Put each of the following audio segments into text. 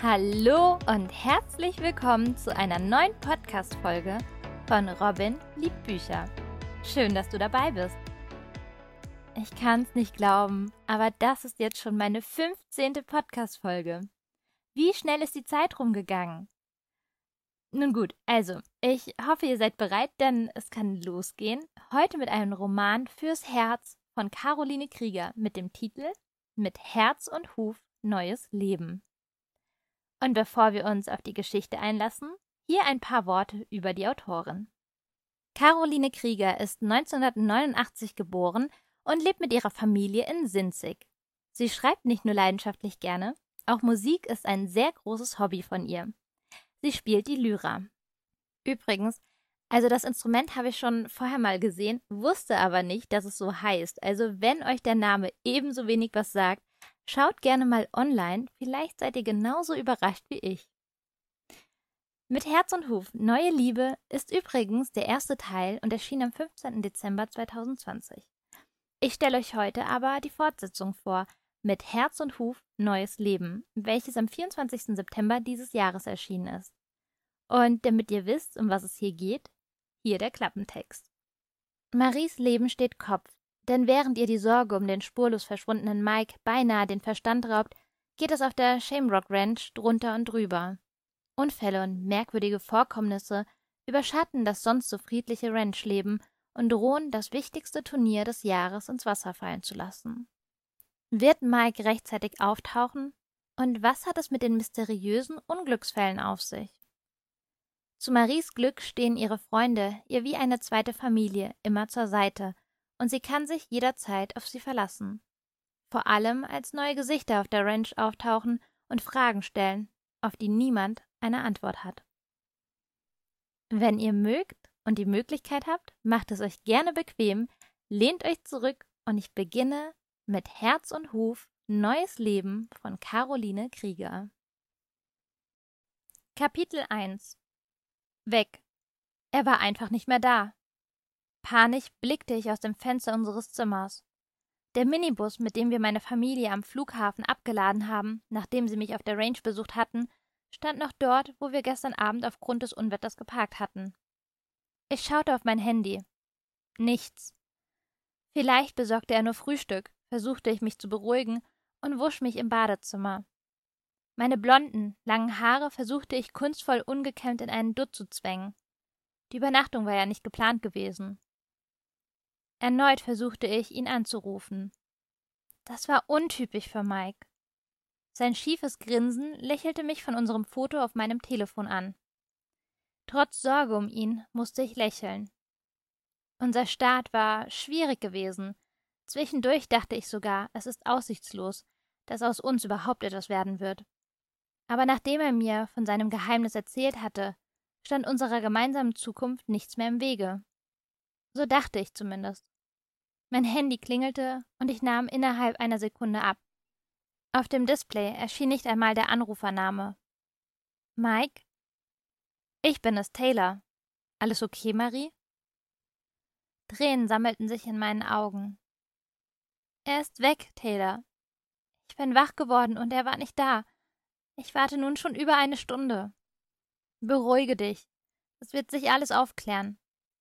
Hallo und herzlich willkommen zu einer neuen Podcast-Folge von Robin liebt Bücher. Schön, dass du dabei bist. Ich kann es nicht glauben, aber das ist jetzt schon meine 15. Podcast-Folge. Wie schnell ist die Zeit rumgegangen? Nun gut, also, ich hoffe, ihr seid bereit, denn es kann losgehen. Heute mit einem Roman fürs Herz von Caroline Krieger mit dem Titel Mit Herz und Huf neues Leben. Und bevor wir uns auf die Geschichte einlassen, hier ein paar Worte über die Autorin. Caroline Krieger ist 1989 geboren und lebt mit ihrer Familie in Sinzig. Sie schreibt nicht nur leidenschaftlich gerne, auch Musik ist ein sehr großes Hobby von ihr. Sie spielt die Lyra. Übrigens, also das Instrument habe ich schon vorher mal gesehen, wusste aber nicht, dass es so heißt. Also wenn euch der Name ebenso wenig was sagt, schaut gerne mal online, vielleicht seid ihr genauso überrascht wie ich. Mit Herz und Huf Neue Liebe ist übrigens der erste Teil und erschien am 15. Dezember 2020. Ich stelle euch heute aber die Fortsetzung vor mit Herz und Huf Neues Leben, welches am 24. September dieses Jahres erschienen ist. Und damit ihr wisst, um was es hier geht, hier der Klappentext. Maries Leben steht Kopf, denn während ihr die Sorge um den spurlos verschwundenen Mike beinahe den Verstand raubt, geht es auf der Shamrock Ranch drunter und drüber. Unfälle und merkwürdige Vorkommnisse überschatten das sonst so friedliche Ranchleben und drohen, das wichtigste Turnier des Jahres ins Wasser fallen zu lassen. Wird Mike rechtzeitig auftauchen? Und was hat es mit den mysteriösen Unglücksfällen auf sich? Zu Maries Glück stehen ihre Freunde ihr wie eine zweite Familie immer zur Seite, und sie kann sich jederzeit auf sie verlassen. Vor allem, als neue Gesichter auf der Ranch auftauchen und Fragen stellen, auf die niemand eine Antwort hat. Wenn ihr mögt, und die Möglichkeit habt, macht es euch gerne bequem, lehnt euch zurück und ich beginne mit Herz und Huf Neues Leben von Caroline Krieger. Kapitel 1 Weg. Er war einfach nicht mehr da. Panisch blickte ich aus dem Fenster unseres Zimmers. Der Minibus, mit dem wir meine Familie am Flughafen abgeladen haben, nachdem sie mich auf der Range besucht hatten, stand noch dort, wo wir gestern Abend aufgrund des Unwetters geparkt hatten. Ich schaute auf mein Handy. Nichts. Vielleicht besorgte er nur Frühstück, versuchte ich mich zu beruhigen und wusch mich im Badezimmer. Meine blonden, langen Haare versuchte ich kunstvoll ungekämmt in einen Dutt zu zwängen. Die Übernachtung war ja nicht geplant gewesen. Erneut versuchte ich, ihn anzurufen. Das war untypisch für Mike. Sein schiefes Grinsen lächelte mich von unserem Foto auf meinem Telefon an. Trotz Sorge um ihn musste ich lächeln. Unser Start war schwierig gewesen. Zwischendurch dachte ich sogar, es ist aussichtslos, dass aus uns überhaupt etwas werden wird. Aber nachdem er mir von seinem Geheimnis erzählt hatte, stand unserer gemeinsamen Zukunft nichts mehr im Wege. So dachte ich zumindest. Mein Handy klingelte und ich nahm innerhalb einer Sekunde ab. Auf dem Display erschien nicht einmal der Anrufername. Mike? Ich bin es, Taylor. Alles okay, Marie? Tränen sammelten sich in meinen Augen. Er ist weg, Taylor. Ich bin wach geworden und er war nicht da. Ich warte nun schon über eine Stunde. Beruhige dich. Es wird sich alles aufklären.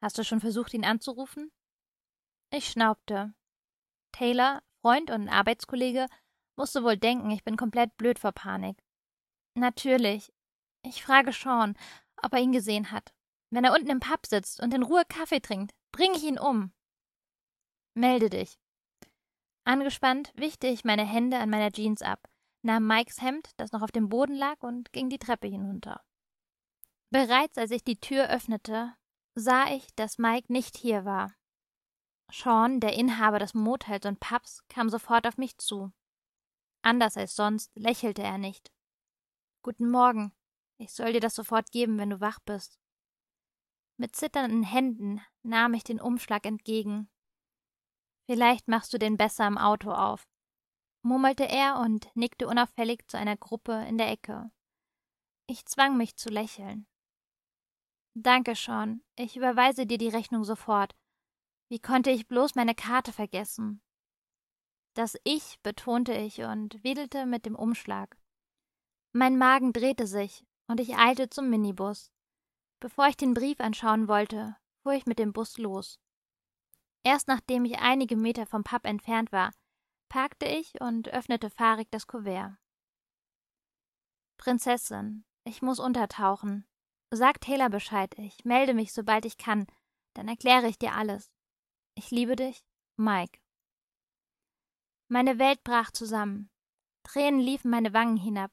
Hast du schon versucht, ihn anzurufen? Ich schnaubte. Taylor, Freund und Arbeitskollege, musste wohl denken, ich bin komplett blöd vor Panik. Natürlich. Ich frage Sean, ob er ihn gesehen hat. Wenn er unten im Pub sitzt und in Ruhe Kaffee trinkt, bringe ich ihn um. Melde dich. Angespannt wischte ich meine Hände an meiner Jeans ab, nahm Mikes Hemd, das noch auf dem Boden lag, und ging die Treppe hinunter. Bereits als ich die Tür öffnete, sah ich, dass Mike nicht hier war. Sean, der Inhaber des Motels und Pubs, kam sofort auf mich zu. Anders als sonst lächelte er nicht. Guten Morgen, ich soll dir das sofort geben, wenn du wach bist. Mit zitternden Händen nahm ich den Umschlag entgegen. Vielleicht machst du den besser im Auto auf, murmelte er und nickte unauffällig zu einer Gruppe in der Ecke. Ich zwang mich zu lächeln. Danke, Sean. Ich überweise dir die Rechnung sofort. Wie konnte ich bloß meine Karte vergessen? Das Ich betonte ich und wedelte mit dem Umschlag. Mein Magen drehte sich und ich eilte zum Minibus. Bevor ich den Brief anschauen wollte, fuhr ich mit dem Bus los. Erst nachdem ich einige Meter vom Pub entfernt war, parkte ich und öffnete fahrig das Kuvert. Prinzessin, ich muss untertauchen. Sag Taylor Bescheid, ich melde mich, sobald ich kann, dann erkläre ich dir alles. Ich liebe dich, Mike. Meine Welt brach zusammen. Tränen liefen meine Wangen hinab.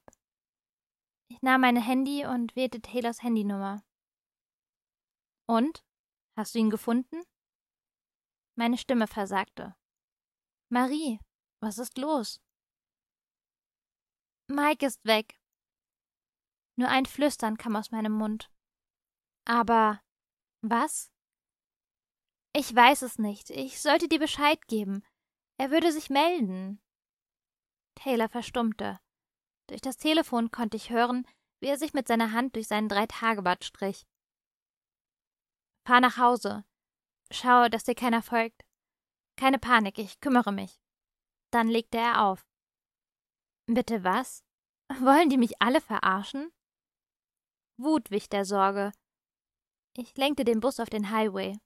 Ich nahm mein Handy und wählte Taylors Handynummer. Und? Hast du ihn gefunden? Meine Stimme versagte. Marie, was ist los? Mike ist weg. Nur ein Flüstern kam aus meinem Mund. Aber was? Ich weiß es nicht. Ich sollte dir Bescheid geben. Er würde sich melden. Taylor verstummte. Durch das Telefon konnte ich hören, wie er sich mit seiner Hand durch seinen Dreitagebart strich. Fahr nach Hause. Schau, dass dir keiner folgt. Keine Panik, ich kümmere mich. Dann legte er auf. Bitte was? Wollen die mich alle verarschen? Wut wich der Sorge. Ich lenkte den Bus auf den Highway.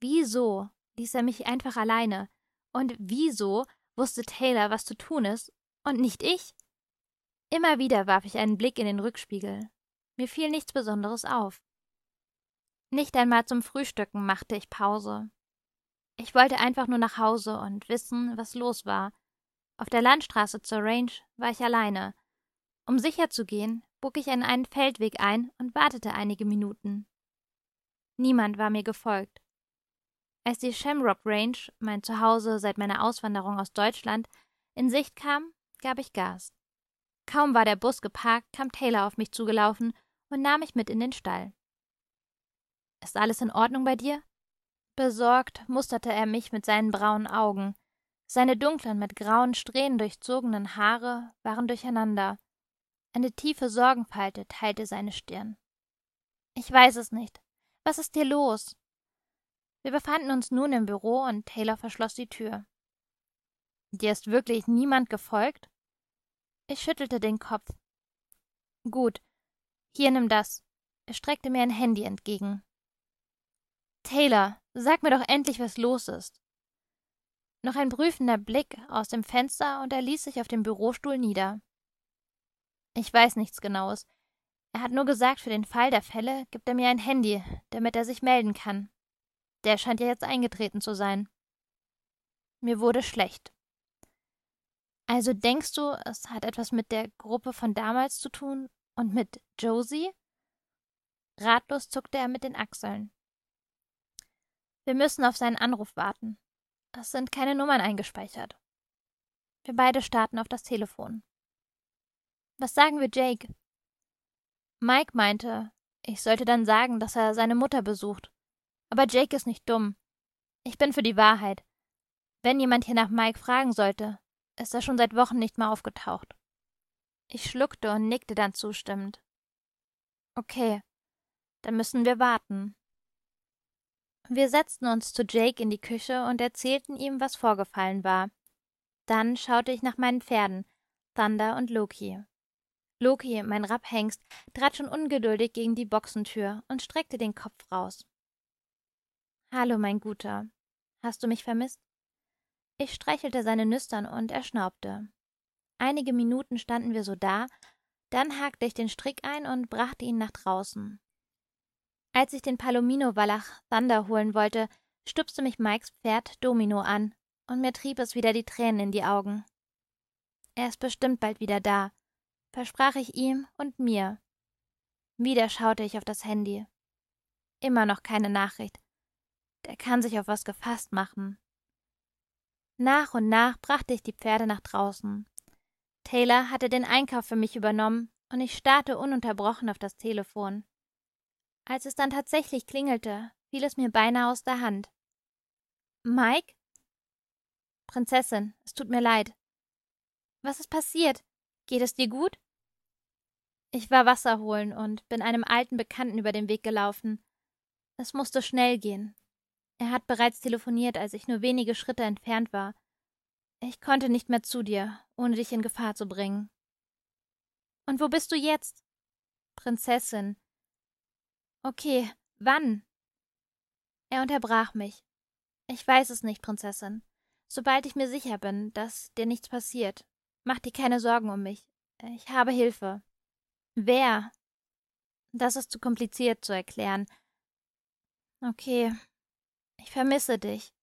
Wieso ließ er mich einfach alleine? Und wieso wusste Taylor, was zu tun ist, und nicht ich? Immer wieder warf ich einen Blick in den Rückspiegel. Mir fiel nichts Besonderes auf. Nicht einmal zum Frühstücken machte ich Pause. Ich wollte einfach nur nach Hause und wissen, was los war. Auf der Landstraße zur Range war ich alleine. Um sicher zu gehen, bog ich in einen Feldweg ein und wartete einige Minuten. Niemand war mir gefolgt. Als die Shamrock Range, mein Zuhause seit meiner Auswanderung aus Deutschland, in Sicht kam, gab ich Gas. Kaum war der Bus geparkt, kam Taylor auf mich zugelaufen und nahm mich mit in den Stall. Ist alles in Ordnung bei dir? Besorgt musterte er mich mit seinen braunen Augen. Seine dunklen, mit grauen Strähnen durchzogenen Haare waren durcheinander. Eine tiefe Sorgenfalte teilte seine Stirn. Ich weiß es nicht. Was ist dir los? Wir befanden uns nun im Büro und Taylor verschloss die Tür. Dir ist wirklich niemand gefolgt? Ich schüttelte den Kopf. Gut. Hier nimm das. Er streckte mir ein Handy entgegen. Taylor, sag mir doch endlich, was los ist. Noch ein prüfender Blick aus dem Fenster und er ließ sich auf dem Bürostuhl nieder. Ich weiß nichts Genaues. Er hat nur gesagt, für den Fall der Fälle gibt er mir ein Handy, damit er sich melden kann. Der scheint ja jetzt eingetreten zu sein. Mir wurde schlecht. Also denkst du, es hat etwas mit der Gruppe von damals zu tun und mit Josie? Ratlos zuckte er mit den Achseln. Wir müssen auf seinen Anruf warten. Es sind keine Nummern eingespeichert. Wir beide starten auf das Telefon. Was sagen wir Jake? Mike meinte, ich sollte dann sagen, dass er seine Mutter besucht. Aber Jake ist nicht dumm. Ich bin für die Wahrheit. Wenn jemand hier nach Mike fragen sollte, ist er schon seit Wochen nicht mehr aufgetaucht. Ich schluckte und nickte dann zustimmend. Okay, dann müssen wir warten. Wir setzten uns zu Jake in die Küche und erzählten ihm, was vorgefallen war. Dann schaute ich nach meinen Pferden, Thunder und Loki. Loki, mein Rapphengst, trat schon ungeduldig gegen die Boxentür und streckte den Kopf raus. Hallo, mein Guter. Hast du mich vermisst? Ich streichelte seine Nüstern und er schnaubte. Einige Minuten standen wir so da, dann hakte ich den Strick ein und brachte ihn nach draußen. Als ich den Palomino-Wallach Thunder holen wollte, stupste mich Mikes Pferd Domino an, und mir trieb es wieder die Tränen in die Augen. Er ist bestimmt bald wieder da, versprach ich ihm und mir. Wieder schaute ich auf das Handy. Immer noch keine Nachricht. Der kann sich auf was gefasst machen. Nach und nach brachte ich die Pferde nach draußen. Taylor hatte den Einkauf für mich übernommen, und ich starrte ununterbrochen auf das Telefon. Als es dann tatsächlich klingelte, fiel es mir beinahe aus der Hand. Mike? Prinzessin, es tut mir leid. Was ist passiert? Geht es dir gut? Ich war Wasser holen und bin einem alten Bekannten über den Weg gelaufen. Es musste schnell gehen. Er hat bereits telefoniert, als ich nur wenige Schritte entfernt war. Ich konnte nicht mehr zu dir, ohne dich in Gefahr zu bringen. Und wo bist du jetzt? Prinzessin. Okay, wann? Er unterbrach mich. Ich weiß es nicht, Prinzessin. Sobald ich mir sicher bin, dass dir nichts passiert, mach dir keine Sorgen um mich. Ich habe Hilfe. Wer? Das ist zu kompliziert zu erklären. Okay. Ich vermisse dich.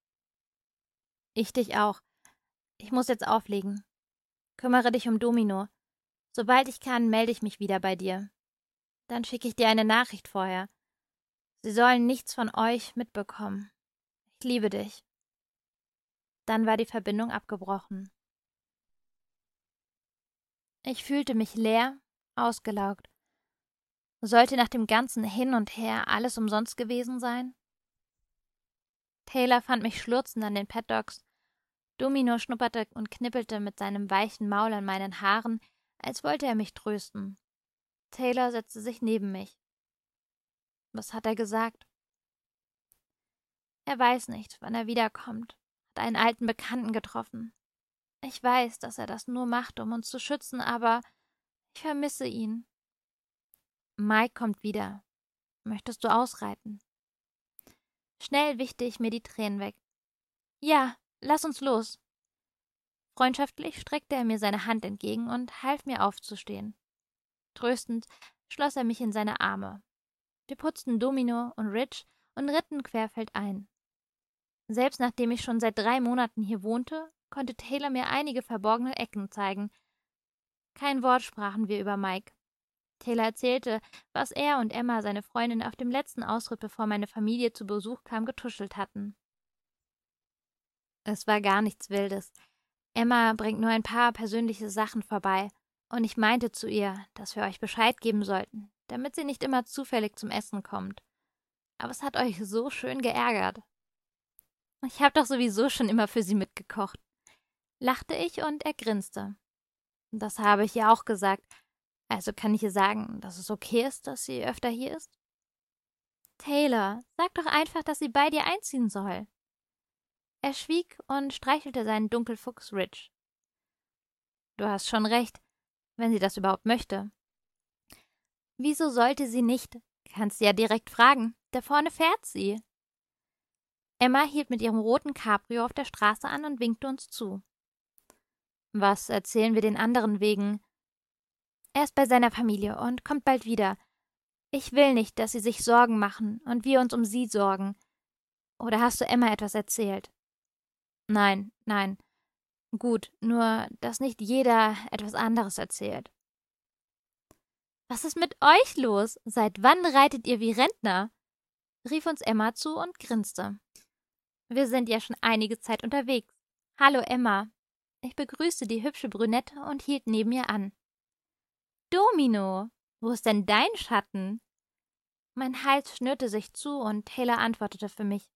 Ich dich auch. Ich muss jetzt auflegen. Kümmere dich um Domino. Sobald ich kann, melde ich mich wieder bei dir. Dann schicke ich dir eine Nachricht vorher. Sie sollen nichts von euch mitbekommen. Ich liebe dich. Dann war die Verbindung abgebrochen. Ich fühlte mich leer, ausgelaugt. Sollte nach dem ganzen Hin und Her alles umsonst gewesen sein? Taylor fand mich schlurzend an den Paddocs. Domino schnupperte und knippelte mit seinem weichen Maul an meinen Haaren, als wollte er mich trösten. Taylor setzte sich neben mich. Was hat er gesagt? Er weiß nicht, wann er wiederkommt, hat einen alten Bekannten getroffen. Ich weiß, dass er das nur macht, um uns zu schützen, aber ich vermisse ihn. Mike kommt wieder. Möchtest du ausreiten? Schnell wischte ich mir die Tränen weg. Ja, lass uns los. Freundschaftlich streckte er mir seine Hand entgegen und half mir aufzustehen. Tröstend schloss er mich in seine Arme. Wir putzten Domino und Rich und ritten querfeldein. Selbst nachdem ich schon seit drei Monaten hier wohnte, konnte Taylor mir einige verborgene Ecken zeigen. Kein Wort sprachen wir über Mike. Taylor erzählte, was er und Emma, seine Freundin, auf dem letzten Ausritt, bevor meine Familie zu Besuch kam, getuschelt hatten. Es war gar nichts Wildes. Emma bringt nur ein paar persönliche Sachen vorbei, und ich meinte zu ihr, dass wir euch Bescheid geben sollten, damit sie nicht immer zufällig zum Essen kommt. Aber es hat euch so schön geärgert. Ich habe doch sowieso schon immer für sie mitgekocht, lachte ich und er grinste. Das habe ich ihr auch gesagt. Also kann ich ihr sagen, dass es okay ist, dass sie öfter hier ist? Taylor, sag doch einfach, dass sie bei dir einziehen soll. Er schwieg und streichelte seinen Dunkelfuchs Rich. Du hast schon recht wenn sie das überhaupt möchte. Wieso sollte sie nicht? Kannst du ja direkt fragen. Da vorne fährt sie. Emma hielt mit ihrem roten Cabrio auf der Straße an und winkte uns zu. Was erzählen wir den anderen wegen? Er ist bei seiner Familie und kommt bald wieder. Ich will nicht, dass sie sich Sorgen machen und wir uns um sie sorgen. Oder hast du Emma etwas erzählt? Nein, nein. Gut, nur dass nicht jeder etwas anderes erzählt. Was ist mit euch los? Seit wann reitet ihr wie Rentner? rief uns Emma zu und grinste. Wir sind ja schon einige Zeit unterwegs. Hallo Emma. Ich begrüßte die hübsche Brünette und hielt neben ihr an. Domino, wo ist denn dein Schatten? Mein Hals schnürte sich zu und Taylor antwortete für mich.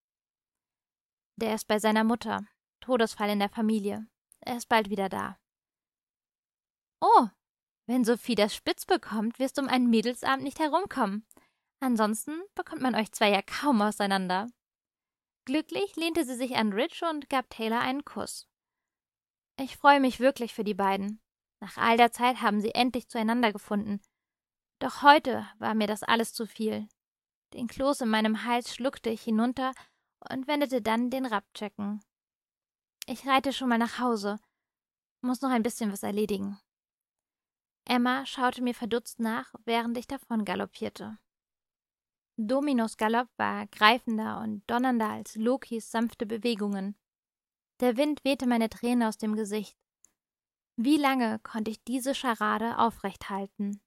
Der ist bei seiner Mutter. Todesfall in der Familie. Er ist bald wieder da. Oh, wenn Sophie das spitz bekommt, wirst du um einen Mädelsabend nicht herumkommen. Ansonsten bekommt man euch zwei ja kaum auseinander. Glücklich lehnte sie sich an Rich und gab Taylor einen Kuss. Ich freue mich wirklich für die beiden. Nach all der Zeit haben sie endlich zueinander gefunden. Doch heute war mir das alles zu viel. Den Kloß in meinem Hals schluckte ich hinunter und wendete dann den Rapchecken. Ich reite schon mal nach Hause. Muss noch ein bisschen was erledigen. Emma schaute mir verdutzt nach, während ich davon galoppierte. Dominos Galopp war greifender und donnernder als Lokis sanfte Bewegungen. Der Wind wehte meine Tränen aus dem Gesicht. Wie lange konnte ich diese Scharade aufrecht halten?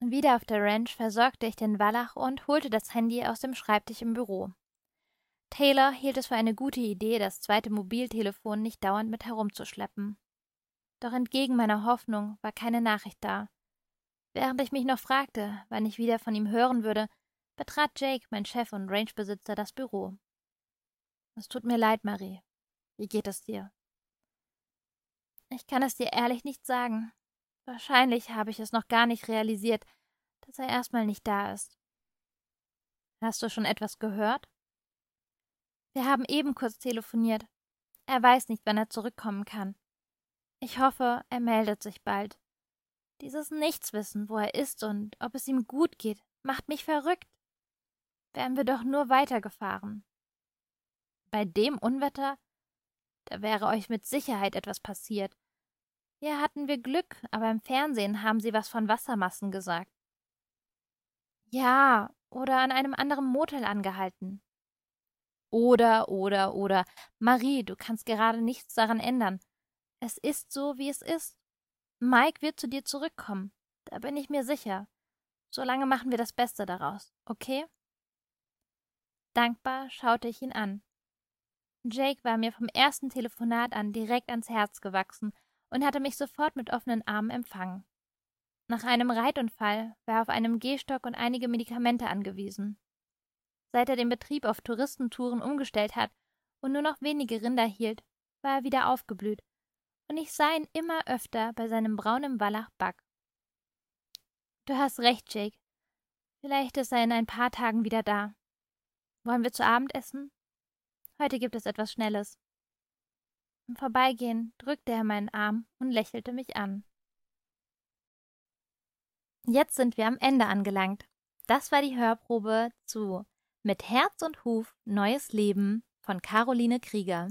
Wieder auf der Ranch versorgte ich den Wallach und holte das Handy aus dem Schreibtisch im Büro. Taylor hielt es für eine gute Idee, das zweite Mobiltelefon nicht dauernd mit herumzuschleppen. Doch entgegen meiner Hoffnung war keine Nachricht da. Während ich mich noch fragte, wann ich wieder von ihm hören würde, betrat Jake, mein Chef und Rangebesitzer, das Büro. Es tut mir leid, Marie. Wie geht es dir? Ich kann es dir ehrlich nicht sagen. Wahrscheinlich habe ich es noch gar nicht realisiert, dass er erstmal nicht da ist. Hast du schon etwas gehört? Wir haben eben kurz telefoniert. Er weiß nicht, wann er zurückkommen kann. Ich hoffe, er meldet sich bald. Dieses Nichtswissen, wo er ist und ob es ihm gut geht, macht mich verrückt. Wären wir doch nur weitergefahren. Bei dem Unwetter, da wäre euch mit Sicherheit etwas passiert. Hier hatten wir Glück, aber im Fernsehen haben sie was von Wassermassen gesagt. Ja, oder an einem anderen Motel angehalten. Oder, oder, oder. Marie, du kannst gerade nichts daran ändern. Es ist so, wie es ist. Mike wird zu dir zurückkommen. Da bin ich mir sicher. Solange machen wir das Beste daraus, okay? Dankbar schaute ich ihn an. Jake war mir vom ersten Telefonat an direkt ans Herz gewachsen und hatte mich sofort mit offenen Armen empfangen. Nach einem Reitunfall war er auf einem Gehstock und einige Medikamente angewiesen. Seit er den Betrieb auf Touristentouren umgestellt hat und nur noch wenige Rinder hielt, war er wieder aufgeblüht, und ich sah ihn immer öfter bei seinem braunen Wallach Back. Du hast recht, Jake. Vielleicht ist er in ein paar Tagen wieder da. Wollen wir zu Abend essen? Heute gibt es etwas Schnelles. Im Vorbeigehen drückte er meinen Arm und lächelte mich an. Jetzt sind wir am Ende angelangt. Das war die Hörprobe zu Mit Herz und Huf Neues Leben von Caroline Krieger.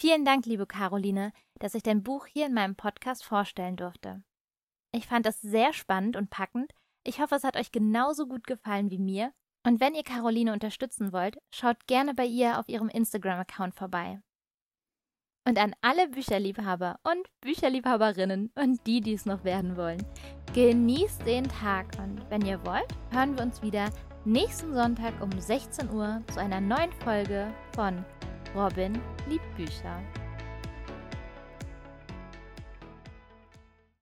Vielen Dank, liebe Caroline, dass ich dein Buch hier in meinem Podcast vorstellen durfte. Ich fand es sehr spannend und packend. Ich hoffe, es hat euch genauso gut gefallen wie mir. Und wenn ihr Caroline unterstützen wollt, schaut gerne bei ihr auf ihrem Instagram-Account vorbei. Und an alle Bücherliebhaber und Bücherliebhaberinnen und die, die es noch werden wollen, genießt den Tag und wenn ihr wollt, hören wir uns wieder nächsten Sonntag um 16 Uhr zu einer neuen Folge von Robin liebt Bücher.